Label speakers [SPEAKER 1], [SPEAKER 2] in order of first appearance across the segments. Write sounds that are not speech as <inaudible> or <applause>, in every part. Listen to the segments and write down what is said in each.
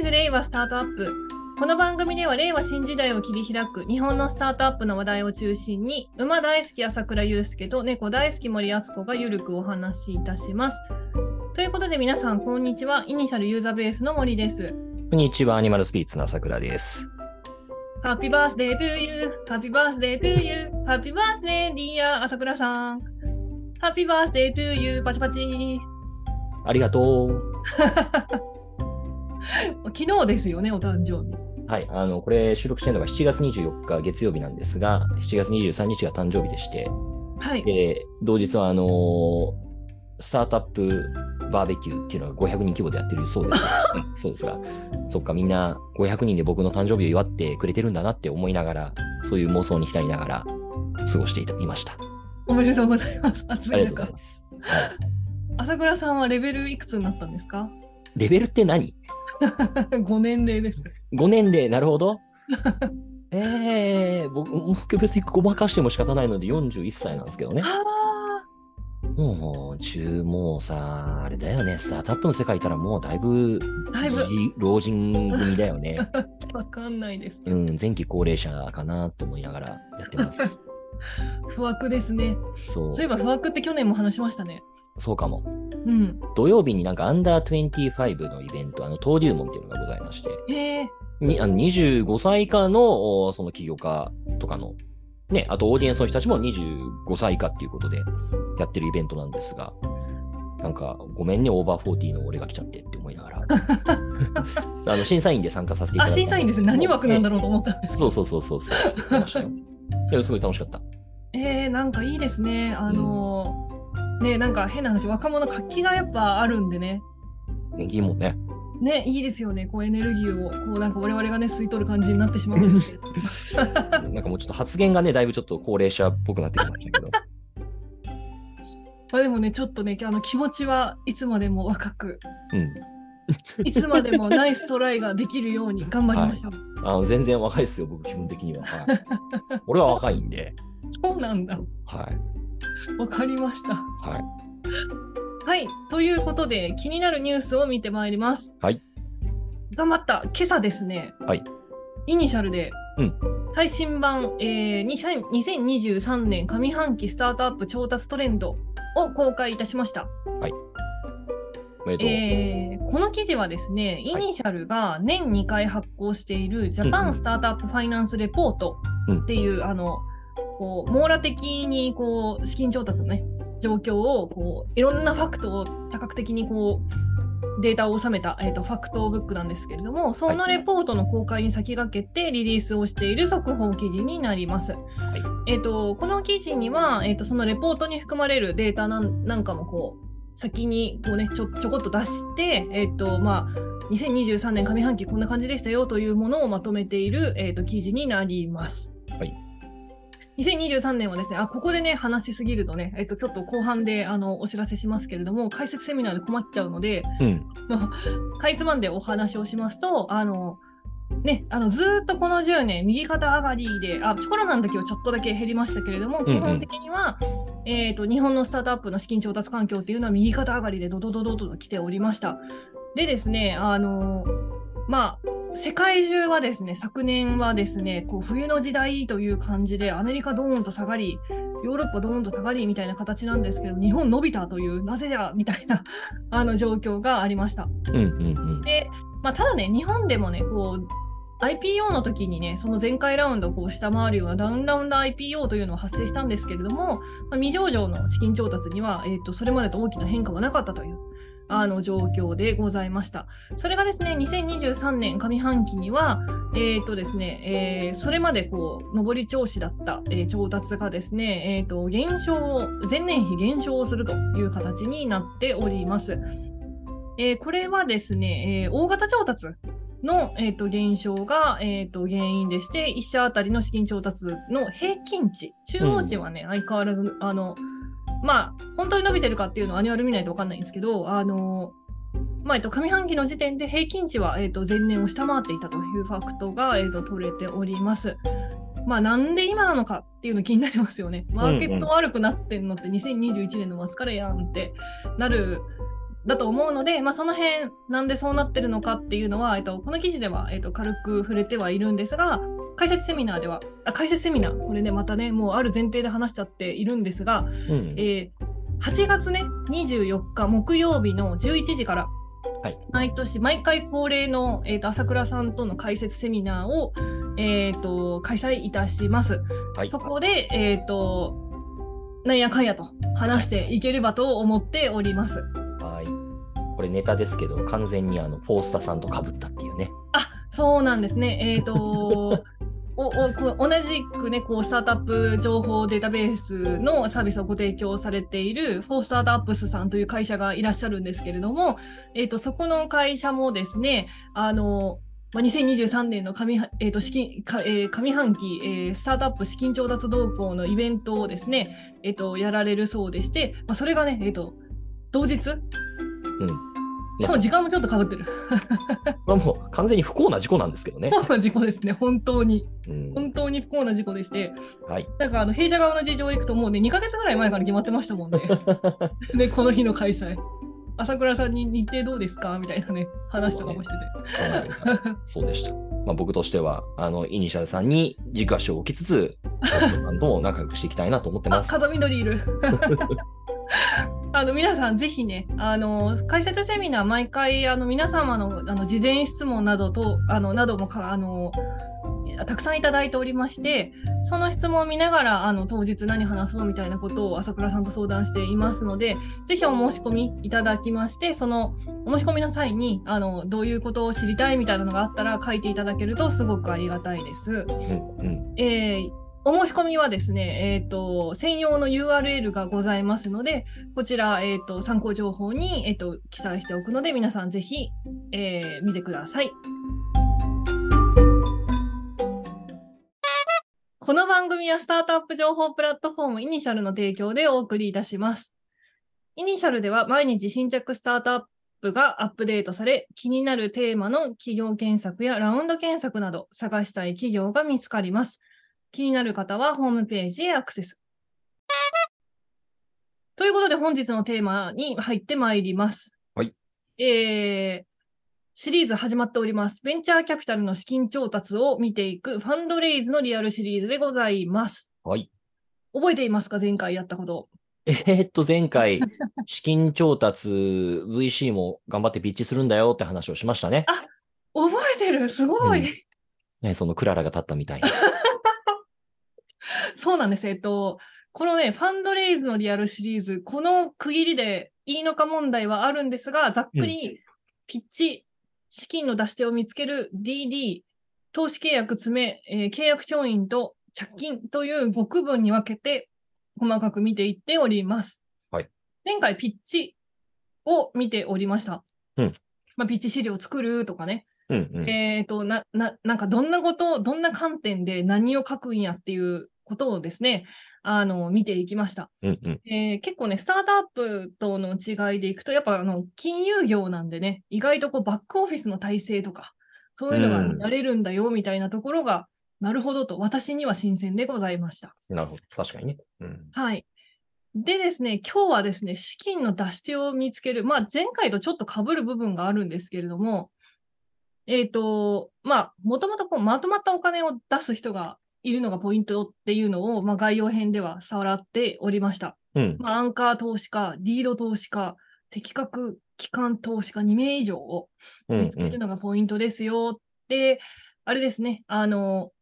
[SPEAKER 1] ーズ令和スタートアップ。この番組では令和新時代を切り開く日本のスタートアップの話題を中心に馬大好き朝倉祐介と猫大好き森敦子がゆるくお話しいたします。ということで皆さんこんにちは。イニシャルユーザーベースの森です。
[SPEAKER 2] こんにちは、アニマルスピリッツの朝倉です。
[SPEAKER 1] ハッピーバースデートゥーユー。ハッピーバースデートゥーユー。ハッピーバースデーディア朝倉さん。ハッピーバースデートゥーユー。パチパチ。
[SPEAKER 2] ありがとう。<laughs> <laughs>
[SPEAKER 1] 昨日ですよね、お誕生日。
[SPEAKER 2] はい、あの、これ収録してるのが7月24日月曜日なんですが、7月23日が誕生日でして、
[SPEAKER 1] はい。
[SPEAKER 2] で、同日はあのースタートアップバーベキューっていうのが500人規模でやってるそうです <laughs> そうですが、そっか、みんな500人で僕の誕生日を祝ってくれてるんだなって思いながら、そういう妄想に浸りながら過ごしていました。
[SPEAKER 1] おめでとうございます。暑い中
[SPEAKER 2] ありがとうござい。ます。はい、
[SPEAKER 1] 朝倉さんはレベルいくつになったんですか？
[SPEAKER 2] レベルって何？<laughs>
[SPEAKER 1] ご年齢です。
[SPEAKER 2] 5年齢、なるほど。<laughs> えー、僕、僕別にごまかしても仕方ないので41歳なんですけどね。
[SPEAKER 1] あ
[SPEAKER 2] もう、中、もうさ、あれだよね、スタートアップの世界いたらもうだいぶ、
[SPEAKER 1] あ、だいぶ
[SPEAKER 2] じ老人組だよね。<laughs> <laughs>
[SPEAKER 1] わかんないです。
[SPEAKER 2] うん、前期高齢者かなと思いながらやってます。<laughs>
[SPEAKER 1] 不惑ですね。
[SPEAKER 2] そう
[SPEAKER 1] そういえば不惑って去年も話しましたね。
[SPEAKER 2] そうかも。
[SPEAKER 1] うん。
[SPEAKER 2] 土曜日になんかアンダー25のイベント、あの、登竜門っていうのがございまして、
[SPEAKER 1] へえ。
[SPEAKER 2] にあの25歳以下のおその起業家とかの、ね、あとオーディエンスの人たちも25歳以下っていうことでやってるイベントなんですが、なんか、ごめんね、オーバーフォーティーの俺が来ちゃってって思いながら。<laughs> あの審査員で参加させていた
[SPEAKER 1] あ、
[SPEAKER 2] だいた
[SPEAKER 1] 審査員ですね。何枠なんだ
[SPEAKER 2] ろ
[SPEAKER 1] ろうと思ったんです
[SPEAKER 2] うそうそうそうそうそう。いや、すごい楽しかった。
[SPEAKER 1] えー、なんかいいですね。あのーね、なんか変な話、若者活気がやっぱあるんでね。
[SPEAKER 2] 年金もね。
[SPEAKER 1] ね、いいですよね。こうエネルギーを、こうなんか我々がね、吸い取る感じになってしまうんですけど。<laughs>
[SPEAKER 2] なんかもうちょっと発言がね、だいぶちょっと高齢者っぽくなってきましたけど。<laughs>
[SPEAKER 1] まあでもね、ちょっとね、あの気持ちはいつまでも若く、
[SPEAKER 2] うん。<laughs>
[SPEAKER 1] いつまでもナイストライができるように頑張りましょう。
[SPEAKER 2] あの全然若いですよ、僕、基本的には。はい、<laughs> 俺は若いんで。
[SPEAKER 1] そうなんだ。
[SPEAKER 2] はい。
[SPEAKER 1] わかりました。
[SPEAKER 2] はい。
[SPEAKER 1] はい。ということで、気になるニュースを見てまいります。
[SPEAKER 2] はい。
[SPEAKER 1] 頑張った。今朝ですね。
[SPEAKER 2] はい。
[SPEAKER 1] イニシャルで、
[SPEAKER 2] うん
[SPEAKER 1] 最新版、えー、2000 2023年上半期スタートアップ調達トレンドを公開いたしました。
[SPEAKER 2] おめでとう。
[SPEAKER 1] えーこの記事はですね、イニシャルが年2回発行しているジャパンスタートアップファイナンスレポートっていう、あの、こう網羅的にこう資金調達のね、状況をこういろんなファクトを多角的にこうデータを収めた、えー、とファクトブックなんですけれども、そのレポートの公開に先駆けてリリースをしている速報記事になります。えー、とこの記事には、えー、とそのレポートに含まれるデータなんなんかもこう先にこう、ね、ちょちょこっと出して、えーとまあ、2023年上半期こんな感じでしたよというものをまとめている、えー、と記事になります。
[SPEAKER 2] はい
[SPEAKER 1] 2023年はですね、あここでね、話しすぎるとね、えっと、ちょっと後半であのお知らせしますけれども、解説セミナーで困っちゃうので、
[SPEAKER 2] うん。
[SPEAKER 1] かいつまんでお話をしますと、あの、ね、あのずーっとこの10年、右肩上がりで、あコロナの時はちょっとだけ減りましたけれども、
[SPEAKER 2] うん
[SPEAKER 1] 基本的には、えー、と日本のスタートアップの資金調達環境っていうのは右肩上がりでドドドドドと来ておりました。でですね、あのまあ、世界中はですね、昨年はですね、こう冬の時代という感じで、アメリカドーンと下がり、ヨーロッパドーンと下がりみたいな形なんですけど、日本伸びたという、なぜだみたいなあの状況がありました。
[SPEAKER 2] うんうんうん。
[SPEAKER 1] で、まあ、ただね、日本でもね、こう、IPO の時にね、その前回ラウンドをこう下回るようなダウンラウンド IPO というのは発生したんですけれども、まあ、未上場の資金調達には、えー、とそれまでと大きな変化はなかったというあの状況でございました。それがですね、2023年上半期には、えーとですねえーそれまでこう上り調子だった、えー調達がですね、えー、と減少を前年比減少をするという形になっております。えこれはですね、え大型調達の、えー、と減少が、えー、と原因でして、1社当たりの資金調達の平均値、中央値はね、相変わらず、あの、まあ、本当に伸びてるかっていうのはアニュアル見ないと分かんないんですけど、あの、まあ、えっと、上半期の時点で平均値は、えっと、前年を下回っていたというファクトが、えっと、取れております。まあ、なんで今なのかっていうの気になりますよね。マーケット悪くなってんのって2021年の末からやんってなるだと思うので、まあ、その辺なんでそうなってるのかっていうのは、えっと、この記事では、えっと、軽く触れてはいるんですが解説セミナーではあ解説セミナーこれねまたねもうある前提で話しちゃっているんですが、
[SPEAKER 2] うん
[SPEAKER 1] えー8月ね24日木曜日の11時から、
[SPEAKER 2] はい
[SPEAKER 1] 毎年毎回恒例の、えー、と朝倉さんとの解説セミナーを、えー、と開催いたします。
[SPEAKER 2] はい
[SPEAKER 1] そこで、えー、となんやかんやと話していければと思っております。
[SPEAKER 2] はい。これネタですけど、完全にあの、フォースタさんと被ったっていうね。
[SPEAKER 1] あそうなんですね。えっ、とおおこう同じくねこうスタートアップ情報データベースのサービスをご提供されているフォースタートアップスさんという会社がいらっしゃるんですけれども、えー、とそこの会社もですねあのまあ2023年の上,、えーと資金かえー上半期、えースタートアップ資金調達動向のイベントをですね、えー、とやられるそうでして、まあ、それがね、えー、と同日？しかも時間もちょっとかぶってる。<laughs>
[SPEAKER 2] まあもう完全に不幸な事故なんですけどね。
[SPEAKER 1] 不幸な事故ですね、本当に。
[SPEAKER 2] うん
[SPEAKER 1] 本当に不幸な事故でして、
[SPEAKER 2] はい。
[SPEAKER 1] なんかあの弊社側の事情を行くと、もうね、2ヶ月ぐらい前から決まってましたもんね。<laughs> で、この日の開催。朝倉さんに日程どうですか？みたいなね、話とかもしてて。
[SPEAKER 2] そうでした。まあ、僕としては、あの、イニシャルさんに軸足を置きつつ、<laughs> さんとも仲良くしていきたいなと思って
[SPEAKER 1] あ、
[SPEAKER 2] ます。
[SPEAKER 1] 風緑いる。<laughs> あの皆さん、ぜひね、あの解説セミナー、毎回あの皆様のあの事前質問などとあのなどもかあのたくさんいただいておりまして、その質問を見ながらあの当日何話そうみたいなことを朝倉さんと相談していますので、ぜひお申し込みいただきまして、そのお申し込みの際にあのどういうことを知りたいみたいなのがあったら書いていただけるとすごくありがたいです。
[SPEAKER 2] うんうん。
[SPEAKER 1] えーお申し込みはですね、えーと、専用の URL がございますので、こちら、えーと、参考情報に、えーと、記載しておくので、皆さんぜひ、えー見てください。この番組はスタートアップ情報プラットフォームイニシャルの提供でお送りいたします。イニシャルでは毎日新着スタートアップがアップデートされ、気になるテーマの企業検索やラウンド検索など探したい企業が見つかります。気になる方はホームページへアクセス。ということで本日のテーマに入ってまいります。
[SPEAKER 2] はい。
[SPEAKER 1] えー、シリーズ始まっております。ベンチャーキャピタルの資金調達を見ていくファンドレイズのリアルシリーズでございます。
[SPEAKER 2] はい。
[SPEAKER 1] 覚えていますか？前回やったこと。
[SPEAKER 2] えーっと、前回、<laughs> 資金調達、VC も頑張ってピッチするんだよって話をしましたね。
[SPEAKER 1] 覚えてるすごい、
[SPEAKER 2] うんね、そのクララが立ったみたいな。<laughs> <laughs>
[SPEAKER 1] そうなんです。えっと、このね、ファンドレイズのリアルシリーズ、この区切りでいいのか問題はあるんですが、ざっくり、ピッチ、資金の出し手を見つける DD、投資契約詰め、えー契約調印と着金という5区分に分けて、細かく見ていっております。
[SPEAKER 2] はい
[SPEAKER 1] 前回、ピッチを見ておりました。
[SPEAKER 2] うん
[SPEAKER 1] まあ、ピッチ資料を作るとかね、
[SPEAKER 2] うんうん。
[SPEAKER 1] えっ、とな、な、なんかどんなことを、どんな観点で何を書くんやっていうことをですね、あの、見ていきました。
[SPEAKER 2] うんうん。
[SPEAKER 1] えー結構ね、スタートアップとの違いでいくと、やっぱあの、金融業なんでね、意外とこう、バックオフィスの体制とか、そういうのが
[SPEAKER 2] うん
[SPEAKER 1] やれるんだよ、みたいなところが、なるほどと、私には新鮮でございました。
[SPEAKER 2] なるほど。確かにね。うん。
[SPEAKER 1] はい。でですね、今日はですね、資金の出し手を見つける、まあ、前回とちょっと被る部分があるんですけれども、えっ、と、まあ、もともとこうまとまったお金を出す人がいるのがポイントっていうのを、まあ、概要編では触らっておりました。
[SPEAKER 2] うん。
[SPEAKER 1] まあ、アンカー投資家、リード投資家、適格機関投資家2名以上を
[SPEAKER 2] うん
[SPEAKER 1] 見つけるのがポイントですよって、あれですね、あの、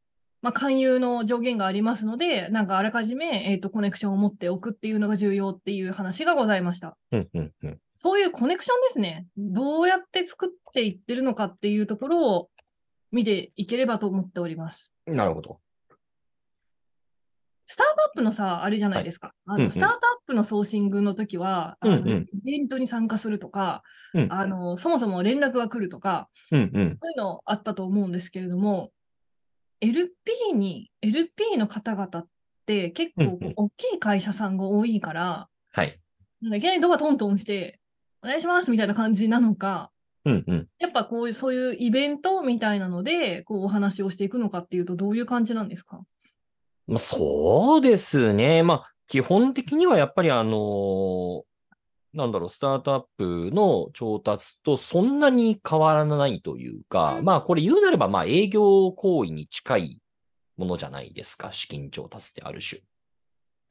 [SPEAKER 1] まあ、勧誘の上限がありますので、なんかあらかじめ、えっとコネクションを持っておくっていうのが重要っていう話がございました。
[SPEAKER 2] うんうんうん。
[SPEAKER 1] そういうコネクションですね。どうやって作っていってるのかっていうところを見ていければと思っております。
[SPEAKER 2] なるほど。
[SPEAKER 1] スタートアップのさ、あれじゃないですか。あの
[SPEAKER 2] うんうん
[SPEAKER 1] スタートアップのソーシングの時は、あの
[SPEAKER 2] うんうん
[SPEAKER 1] イベントに参加するとか、
[SPEAKER 2] うん
[SPEAKER 1] あの、そもそも連絡が来るとか、
[SPEAKER 2] うんうん。
[SPEAKER 1] そういうのあったと思うんですけれども、LP に、LP の方々って結構こ
[SPEAKER 2] うんう
[SPEAKER 1] うん大きい会社さんが多いから、
[SPEAKER 2] はい。
[SPEAKER 1] なんかいきなりドアトントンして、お願いしますみたいな感じなのか、
[SPEAKER 2] うんうん。
[SPEAKER 1] やっぱこういう、そういうイベントみたいなので、こうお話をしていくのかっていうと、どういう感じなんですか？
[SPEAKER 2] まあ、そうですね。まあ、基本的にはやっぱりあのーなんだろう、スタートアップの調達とそんなに変わらないというか、
[SPEAKER 1] うん
[SPEAKER 2] まあこれ言うなれば、まあ営業行為に近いものじゃないですか、資金調達ってある種。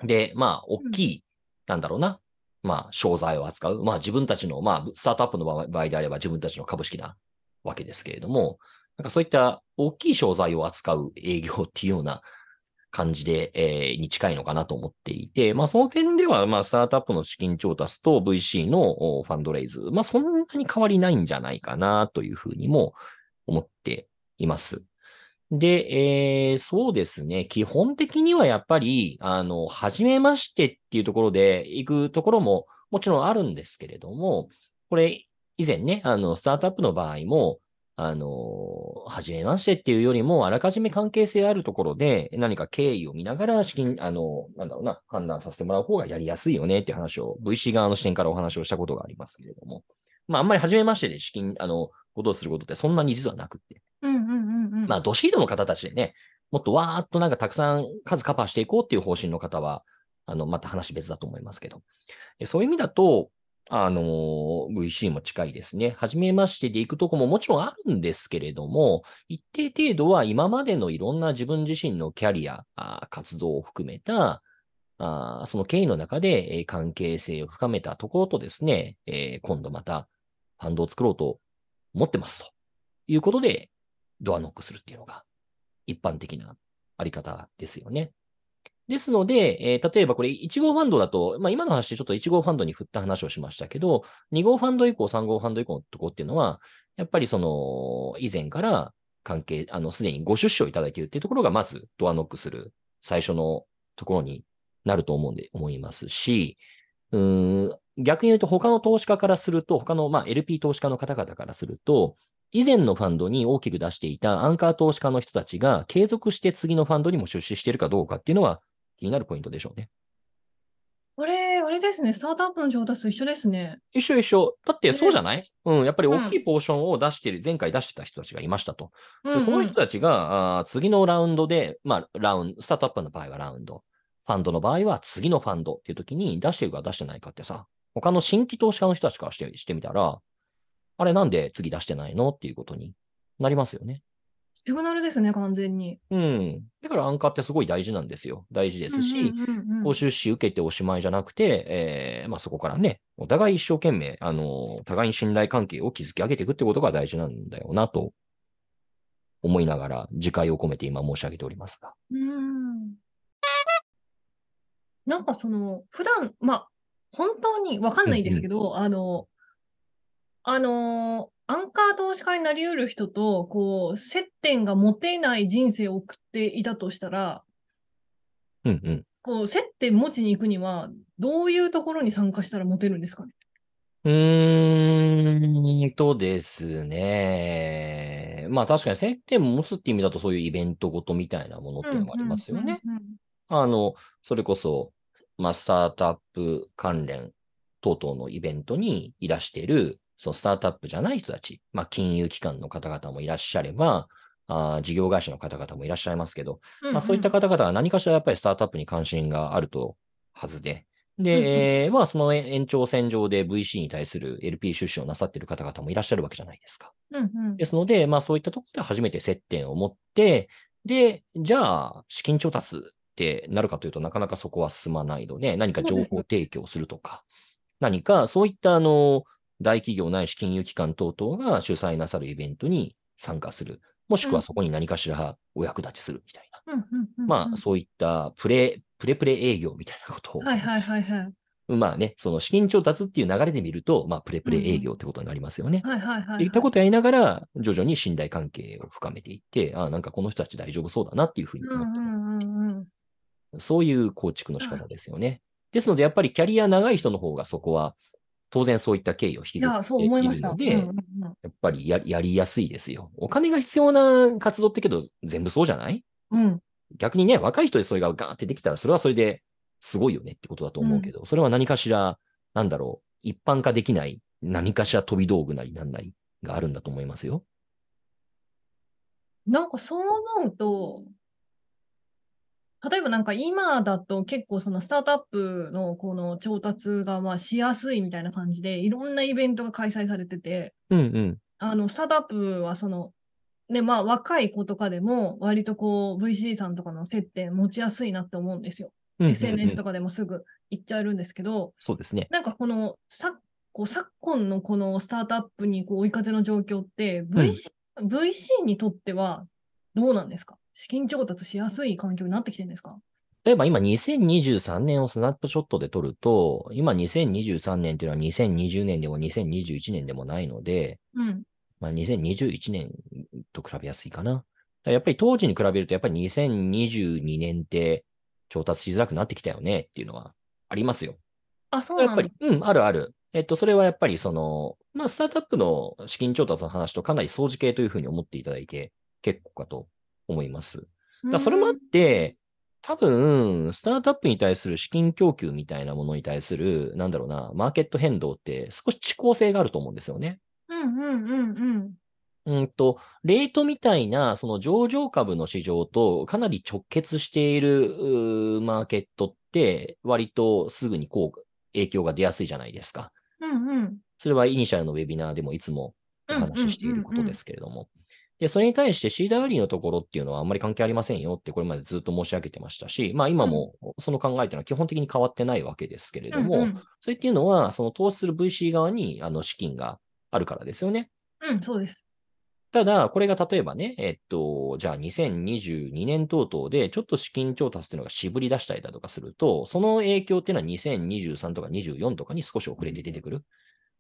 [SPEAKER 2] で、まあ、大きい、なんだろうな、まあ、商材を扱う。まあ自分たちの、まあ、スタートアップの場合であれば自分たちの株式なわけですけれども、なんかそういった大きい商材を扱う営業っていうような感じで、えーに近いのかなと思っていて、まあその点では、まあスタートアップの資金調達と VC のファンドレイズ、まあそんなに変わりないんじゃないかなというふうにも思っています。で、えーそうですね。基本的にはやっぱり、あの、初めましてっていうところで行くところももちろんあるんですけれども、これ、以前ね、あの、スタートアップの場合も、あの、初めましてっていうよりも、あらかじめ関係性あるところで、何か経緯を見ながら、資金、あの、なんだろうな、判断させてもらう方がやりやすいよねっていう話を、VC 側の視点からお話をしたことがありますけれども、まあ、あんまり初めましてで資金、あの、ことをすることってそんなに実はなくって、
[SPEAKER 1] うんうんうんうん。
[SPEAKER 2] まあ、ドシードの方たちでね、もっとわーっとなんかたくさん数カバーしていこうっていう方針の方は、あの、また話別だと思いますけど。えそういう意味だと、あのー VC も近いですね。初めましてで行くとこももちろんあるんですけれども、一定程度は今までのいろんな自分自身のキャリア、活動を含めた、あーその経緯の中で、えー関係性を深めたところとですね、えー今度またファンドを作ろうと思ってますということで、ドアノックするっていうのが一般的なあり方ですよね。ですので、えー例えばこれ1号ファンドだと、まあ今の話でちょっと1号ファンドに振った話をしましたけど、2号ファンド以降、3号ファンド以降のとこっていうのは、やっぱりその、以前から関係、あの、すでにご出資をいただいているっていうところが、まずドアノックする最初のところになると思うんで、思いますし、うん、逆に言うと他の投資家からすると、他の、まあ LP 投資家の方々からすると、以前のファンドに大きく出していたアンカー投資家の人たちが継続して次のファンドにも出資しているかどうかっていうのは気になるポイントでしょうね。
[SPEAKER 1] これ、あれですね、スタートアップの調達と一緒ですね。
[SPEAKER 2] 一緒一緒。だってそうじゃない、うん、やっぱり
[SPEAKER 1] うん
[SPEAKER 2] 大きいポーションを出してる、前回出してた人たちがいましたと。
[SPEAKER 1] うんうん
[SPEAKER 2] でその人たちが、あー次のラウンドで、まあ、ラウンド、スタートアップの場合はラウンド、ファンドの場合は次のファンドっていう時に出してるか出してないかってさ、他の新規投資家の人たちからしてしてみたら、あれなんで次出してないのっていうことになりますよね。
[SPEAKER 1] シグナルですね、完全に。
[SPEAKER 2] うん。だからアンカーってすごい大事なんですよ。大事ですし、報酬支受けておしまいじゃなくて、えーまあそこからね、お互い一生懸命、あの、互いに信頼関係を築き上げていくってことが大事なんだよなと思いながら、自戒を込めて今申し上げておりますが。
[SPEAKER 1] うんなんかその、普段、まあ、本当にわかんないですけど、あの、あの、アンカー投資家になり得る人と、こう、接点が持てない人生を送っていたとしたら、
[SPEAKER 2] うんうん。
[SPEAKER 1] こう、接点持ちに行くには、どういうところに参加したら持てるんですかね？
[SPEAKER 2] うーんとですね。まあ確かに接点を持つって意味だとそういうイベントごとみたいなものっていうのがありますよね。
[SPEAKER 1] うんうん
[SPEAKER 2] あの、それこそ、まあ、スタートアップ関連等々のイベントにいらしている、そのスタートアップじゃない人たち、まあ、金融機関の方々もいらっしゃれば、あー事業会社の方々もいらっしゃいますけど、
[SPEAKER 1] うん
[SPEAKER 2] まあ、そういった方々は何かしらやっぱりスタートアップに関心があるとはずで、で、
[SPEAKER 1] うんうん。
[SPEAKER 2] えーまあ、その延長線上で VC に対する LP 出資をなさっている方々もいらっしゃるわけじゃないですか。
[SPEAKER 1] うんうん。
[SPEAKER 2] ですので、まあそういったところで初めて接点を持って、で、じゃあ、資金調達ってなるかというとなかなかそこは進まないので、何か情報提供するとか、何かそういったあの、大企業ないし金融機関等々が主催なさるイベントに参加する。もしくはそこに何かしらお役立ちするみたいな。まあそういったプレ、プレプレ営業みたいなことを、
[SPEAKER 1] はいはいはいはい。
[SPEAKER 2] まあね、その資金調達っていう流れで見ると、まあプレプレ営業ってことになりますよね。
[SPEAKER 1] はいはいはいはい。
[SPEAKER 2] っていったことをやりながら、徐々に信頼関係を深めていって、ああ、なんかこの人たち大丈夫そうだなっていうふうに
[SPEAKER 1] うん
[SPEAKER 2] 思ってる、
[SPEAKER 1] うんうんうん。
[SPEAKER 2] そういう構築の仕方ですよね。ですので、やっぱりキャリア長い人の方がそこは、当然そういった経緯を引きずって
[SPEAKER 1] い
[SPEAKER 2] るので、
[SPEAKER 1] うんうんうん
[SPEAKER 2] やっぱりややりやすいですよ。お金が必要な活動ってけど、全部そうじゃない？
[SPEAKER 1] うん。
[SPEAKER 2] 逆にね、若い人でそれがガーってできたら、それはそれですごいよねってことだと思うけど、それは何かしら、なんだろう、一般化できない何かしら飛び道具なりなんなりがあるんだと思いますよ？
[SPEAKER 1] なんかそう思うと、例えばなんか今だと結構そのスタートアップのこの調達がまあしやすいみたいな感じでいろんなイベントが開催されてて、
[SPEAKER 2] うんうん。
[SPEAKER 1] あのスタートアップはその、ね、まあ若い子とかでも割とこう VC さんとかの接点持ちやすいなって思うんですよ。
[SPEAKER 2] うんうんうん
[SPEAKER 1] SNS とかでもすぐ行っちゃえるんですけど、
[SPEAKER 2] そうですね。
[SPEAKER 1] なんかこの昨こう昨今のこのスタートアップにこう追い風の状況って、VC、VC にとってはどうなんですか？資金調達しやすい環境になってきてるんですか？
[SPEAKER 2] 例えば今2023年をスナップショットで撮ると、今2023年っていうのは2020年でも2021年でもないので、
[SPEAKER 1] うん。
[SPEAKER 2] まあ、2021年と比べやすいかな。やっぱり当時に比べると、やっぱり2022年って調達しづらくなってきたよねっていうのはありますよ。
[SPEAKER 1] あ、そうなんだ
[SPEAKER 2] やっぱり。、うん、あるある。えっと、それはやっぱりその、まあ、スタートアップの資金調達の話とかなり相似系というふうに思っていただいて結構かと思います。だそれもあって、多分、スタートアップに対する資金供給みたいなものに対する、なんだろうな、マーケット変動って少し遅効性があると思うんですよね。
[SPEAKER 1] うんうんうんうん。
[SPEAKER 2] うんと、レートみたいな、その上場株の市場とかなり直結しているマーケットって、割とすぐにこう、影響が出やすいじゃないですか。
[SPEAKER 1] うんうん。
[SPEAKER 2] それはイニシャルのウェビナーでもいつもお話ししていることですけれども。で、それに対してシーダーリーのところっていうのはあんまり関係ありませんよってこれまでずっと申し上げてましたし、まあ今もその考えっていうのは基本的に変わってないわけですけれども、
[SPEAKER 1] うんうん
[SPEAKER 2] それっていうのはその投資する VC 側にあの資金があるからですよね。
[SPEAKER 1] うん、そうです。
[SPEAKER 2] ただ、これが例えばね、えっと、じゃあ2022年等々でちょっと資金調達っていうのが渋り出したりだとかすると、その影響っていうのは2023とか24とかに少し遅れて出てくる。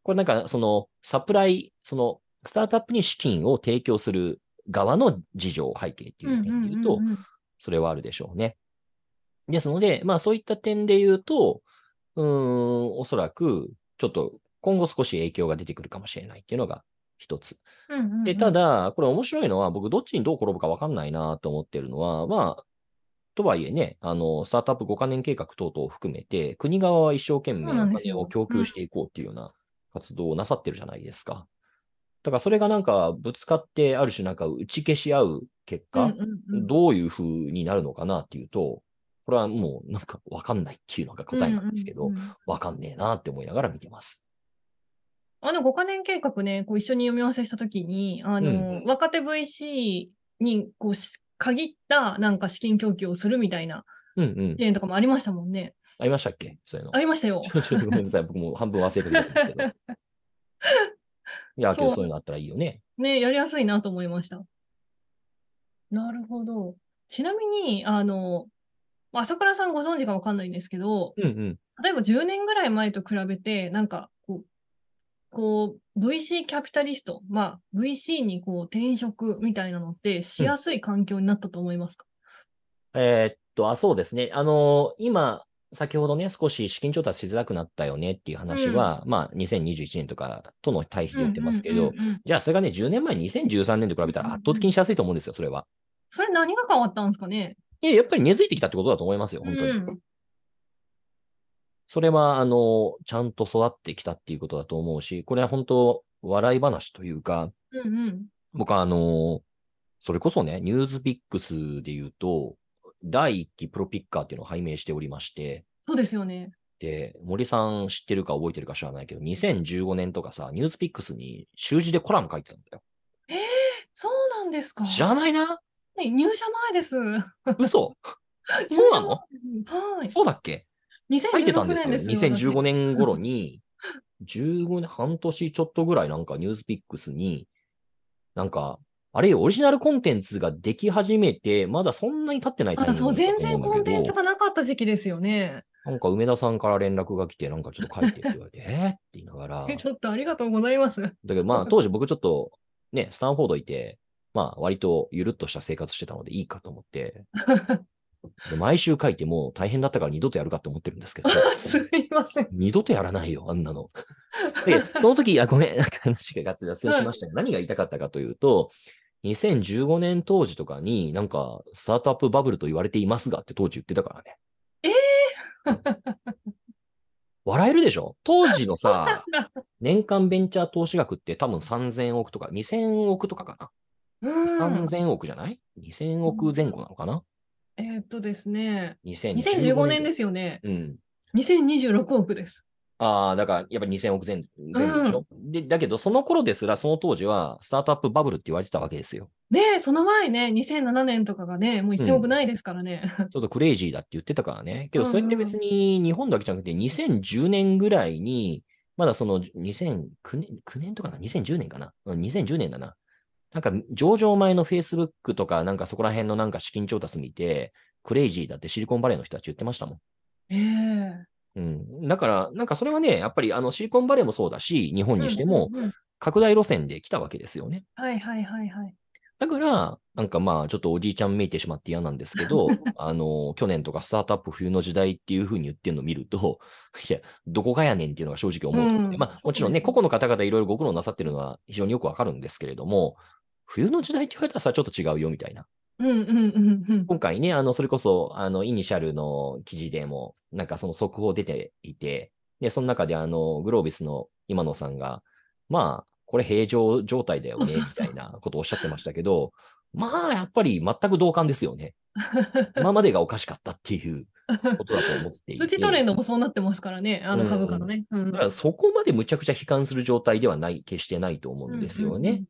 [SPEAKER 2] これなんかそのサプライ、そのスタートアップに資金を提供する側の事情、背景っていう点で言うとそれはあるでしょうね。ですので、まあそういった点で言うと、うーん、おそらくちょっと今後少し影響が出てくるかもしれないっていうのが一つ。で、た、だ、これ面白いのは、僕どっちにどう転ぶか分かんないなと思ってるのは、まあ、とはいえね、あの、スタートアップ5カ年計画等々を含めて、国側は一生懸命お金を供給していこうっていうような活動をなさってるじゃないですか。だからそれがなんかぶつかって、ある種なんか打ち消し合う結果、
[SPEAKER 1] うんうんうん
[SPEAKER 2] どういう風になるのかなっていうと、これはもうなんか分かんないっていうのが答えなんですけど
[SPEAKER 1] うんう、んうん
[SPEAKER 2] 分かんねえなって思いながら見てます。
[SPEAKER 1] あの5カ年計画ね、こう一緒に読み合わせしたときに、あの、若手 VC にこうし限ったなんか資金供給をするみたいな
[SPEAKER 2] うんうん。
[SPEAKER 1] 例とかもありましたもんね。
[SPEAKER 2] ありましたっけ？そういうの
[SPEAKER 1] あ。りましたよ。
[SPEAKER 2] ちょちょっとごめんなさい。僕も半分忘れてたんですけど。<laughs> いや、
[SPEAKER 1] そう
[SPEAKER 2] いうのあったらいいよね。
[SPEAKER 1] ね、やりやすいなと思いました。なるほど。ちなみに、あの、朝倉さんご存知かわかんないんですけど、
[SPEAKER 2] うんうん。
[SPEAKER 1] 例えば10年ぐらい前と比べて、なんかこう、こう、VC キャピタリスト、まあ、VC にこう転職みたいなのってしやすい環境になったと思いますか、
[SPEAKER 2] えーっと、あ、そうですね。あの今、先ほどね、少し資金調達しづらくなったよねっていう話は、まあ、2021年とかとの対比で言ってますけど、
[SPEAKER 1] うんうんうんうん
[SPEAKER 2] じゃあ、それがね、10年前、2013年と比べたら圧倒的にしやすいと思うんですよ、それは。
[SPEAKER 1] それ何が変わったんですかね？
[SPEAKER 2] いや、やっぱり根付いてきたってことだと思いますよ、本当に。
[SPEAKER 1] うん
[SPEAKER 2] それは、あの、ちゃんと育ってきたっていうことだと思うし、これは本当、笑い話というか、
[SPEAKER 1] うんうん。
[SPEAKER 2] 僕はあの、それこそね、ニュースピックスで言うと、第1期プロピッカーっていうのを拝命しておりまして、
[SPEAKER 1] そうですよね。
[SPEAKER 2] で、森さん知ってるか覚えてるか知らないけど、2015年とかさ、ニュースピックスに習字でコラム書いてたんだよ。
[SPEAKER 1] えー、そうなんですか
[SPEAKER 2] 知らないな？
[SPEAKER 1] はい入社前です。
[SPEAKER 2] 嘘 <laughs> そうなの？
[SPEAKER 1] はい。
[SPEAKER 2] そうだっけ？書いてたんですよ。
[SPEAKER 1] 2016年です
[SPEAKER 2] 2015年頃に、15年、半年ちょっとぐらいなんかニュースピックスに、なんか、あれよ、オリジナルコンテンツができ始めて、まだそんなに経ってないタイミ
[SPEAKER 1] あ、そう、
[SPEAKER 2] ングだった
[SPEAKER 1] 全然コンテンツがなかった時期ですよね。
[SPEAKER 2] なんか梅田さんから連絡が来て、なんかちょっと書いてって言われて、<laughs> えーって言いながら、だ <laughs>
[SPEAKER 1] ちょっとありがとうございます。
[SPEAKER 2] けどまあ当時僕ちょっとね、スタンフォードいて、まあ割とゆるっとした生活してたのでいいかと思って、で <laughs> 毎週書いてもう大変だったから二度とやるかって思ってるんですけど、<laughs>
[SPEAKER 1] すいません。
[SPEAKER 2] 二度とやらないよ、あんなの。<laughs> で、その時、あ、ごめん、なんか話がガツガツしましたが、何が言いたかったかというと、2015年当時とかになんか、スタートアップバブルと言われていますがって当時言ってたからね。
[SPEAKER 1] え
[SPEAKER 2] 笑えるでしょ？当時のさ、<laughs> 年間ベンチャー投資額って多分3000億とか、2000億とかかな。
[SPEAKER 1] うん。
[SPEAKER 2] 3000億じゃない ?2000 億前後なのかな？
[SPEAKER 1] えーっとですね、
[SPEAKER 2] 2015
[SPEAKER 1] 2015年ですよね。
[SPEAKER 2] うん。
[SPEAKER 1] 2026億です。
[SPEAKER 2] ああ、だから、やっぱ2000億前前後でしょ、で。だけど、その頃ですら、その当時は、スタートアップバブルって言われてたわけですよ。
[SPEAKER 1] ねえその前ね、2007年とかがね、もう1000億ないですからね。
[SPEAKER 2] ちょっとクレイジーだって言ってたからね。けど、
[SPEAKER 1] うんうん
[SPEAKER 2] それって別に日本だけじゃなくて、2010年ぐらいに、まだその2009年、9年とかな ?2010 年かな？うん ?2010 年だな。なんか、上場前の Facebook とか、なんかそこら辺のなんか資金調達見て、クレイジーだってシリコンバレーの人たち言ってましたもん。
[SPEAKER 1] ええ
[SPEAKER 2] うん。だから、なんかそれはね、やっぱりあのシリコンバレーもそうだし、日本にしても拡大路線で来たわけですよね。
[SPEAKER 1] はいはいはいはい。
[SPEAKER 2] だから、なんかまあ、ちょっとおじいちゃんめいてしまって嫌なんですけど、<laughs> あの、去年とかスタートアップ冬の時代っていうふうに言ってるのを見ると、いや、どこがやねんっていうのが正直思うところで、
[SPEAKER 1] うん
[SPEAKER 2] まあ、もちろんね、個々の方々いろいろご苦労なさってるのは非常によくわかるんですけれども、冬の時代って言われたらさ、ちょっと違うよみたいな。
[SPEAKER 1] うんうんうんうん。
[SPEAKER 2] 今回ね、あの、それこそ、あの、イニシャルの記事でも、なんかその速報出ていて、で、その中であの、グロービスの今野さんが、まあ、これ平常状態だよね、みたいなことをおっしゃってましたけど、まあ、やっぱり全く同感ですよね。<laughs> 今までがおかしかったっていうことだと思っていて。
[SPEAKER 1] 数値トレンドもそうなってますからね、あの株価のね。うん
[SPEAKER 2] だからそこまでむちゃくちゃ悲観する状態ではない、決してないと思うんですよね。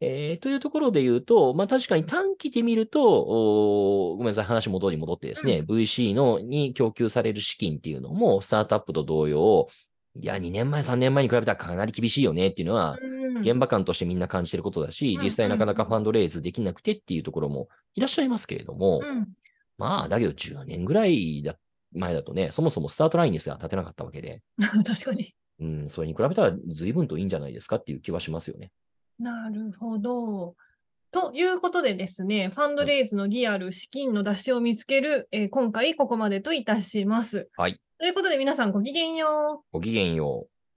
[SPEAKER 1] うんうんうん
[SPEAKER 2] えーというところで言うと、まあ確かに短期で見ると、ごめんなさい、話戻り戻ってですね、VC のに供給される資金っていうのも、スタートアップと同様、いや、2年前、3年前に比べたらかなり厳しいよねっていうのは、
[SPEAKER 1] うん。
[SPEAKER 2] 現場感としてみんな感じてることだし
[SPEAKER 1] う、ん
[SPEAKER 2] 実際なかなかファンドレイズできなくてっていうところもいらっしゃいますけれども、
[SPEAKER 1] うん。
[SPEAKER 2] まあ、だけど10年ぐらいだ前だとね、そもそもスタートラインにすら立てなかったわけで、<laughs>
[SPEAKER 1] 確かに。
[SPEAKER 2] うん、それに比べたら随分といいんじゃないですかっていう気はしますよね。
[SPEAKER 1] なるほど。ということでですね、ファンドレイズのリアル資金の出しを見つける、えー今回ここまでといたします。
[SPEAKER 2] はい。
[SPEAKER 1] ということで皆さんごきげんよう。
[SPEAKER 2] ごきげんよう。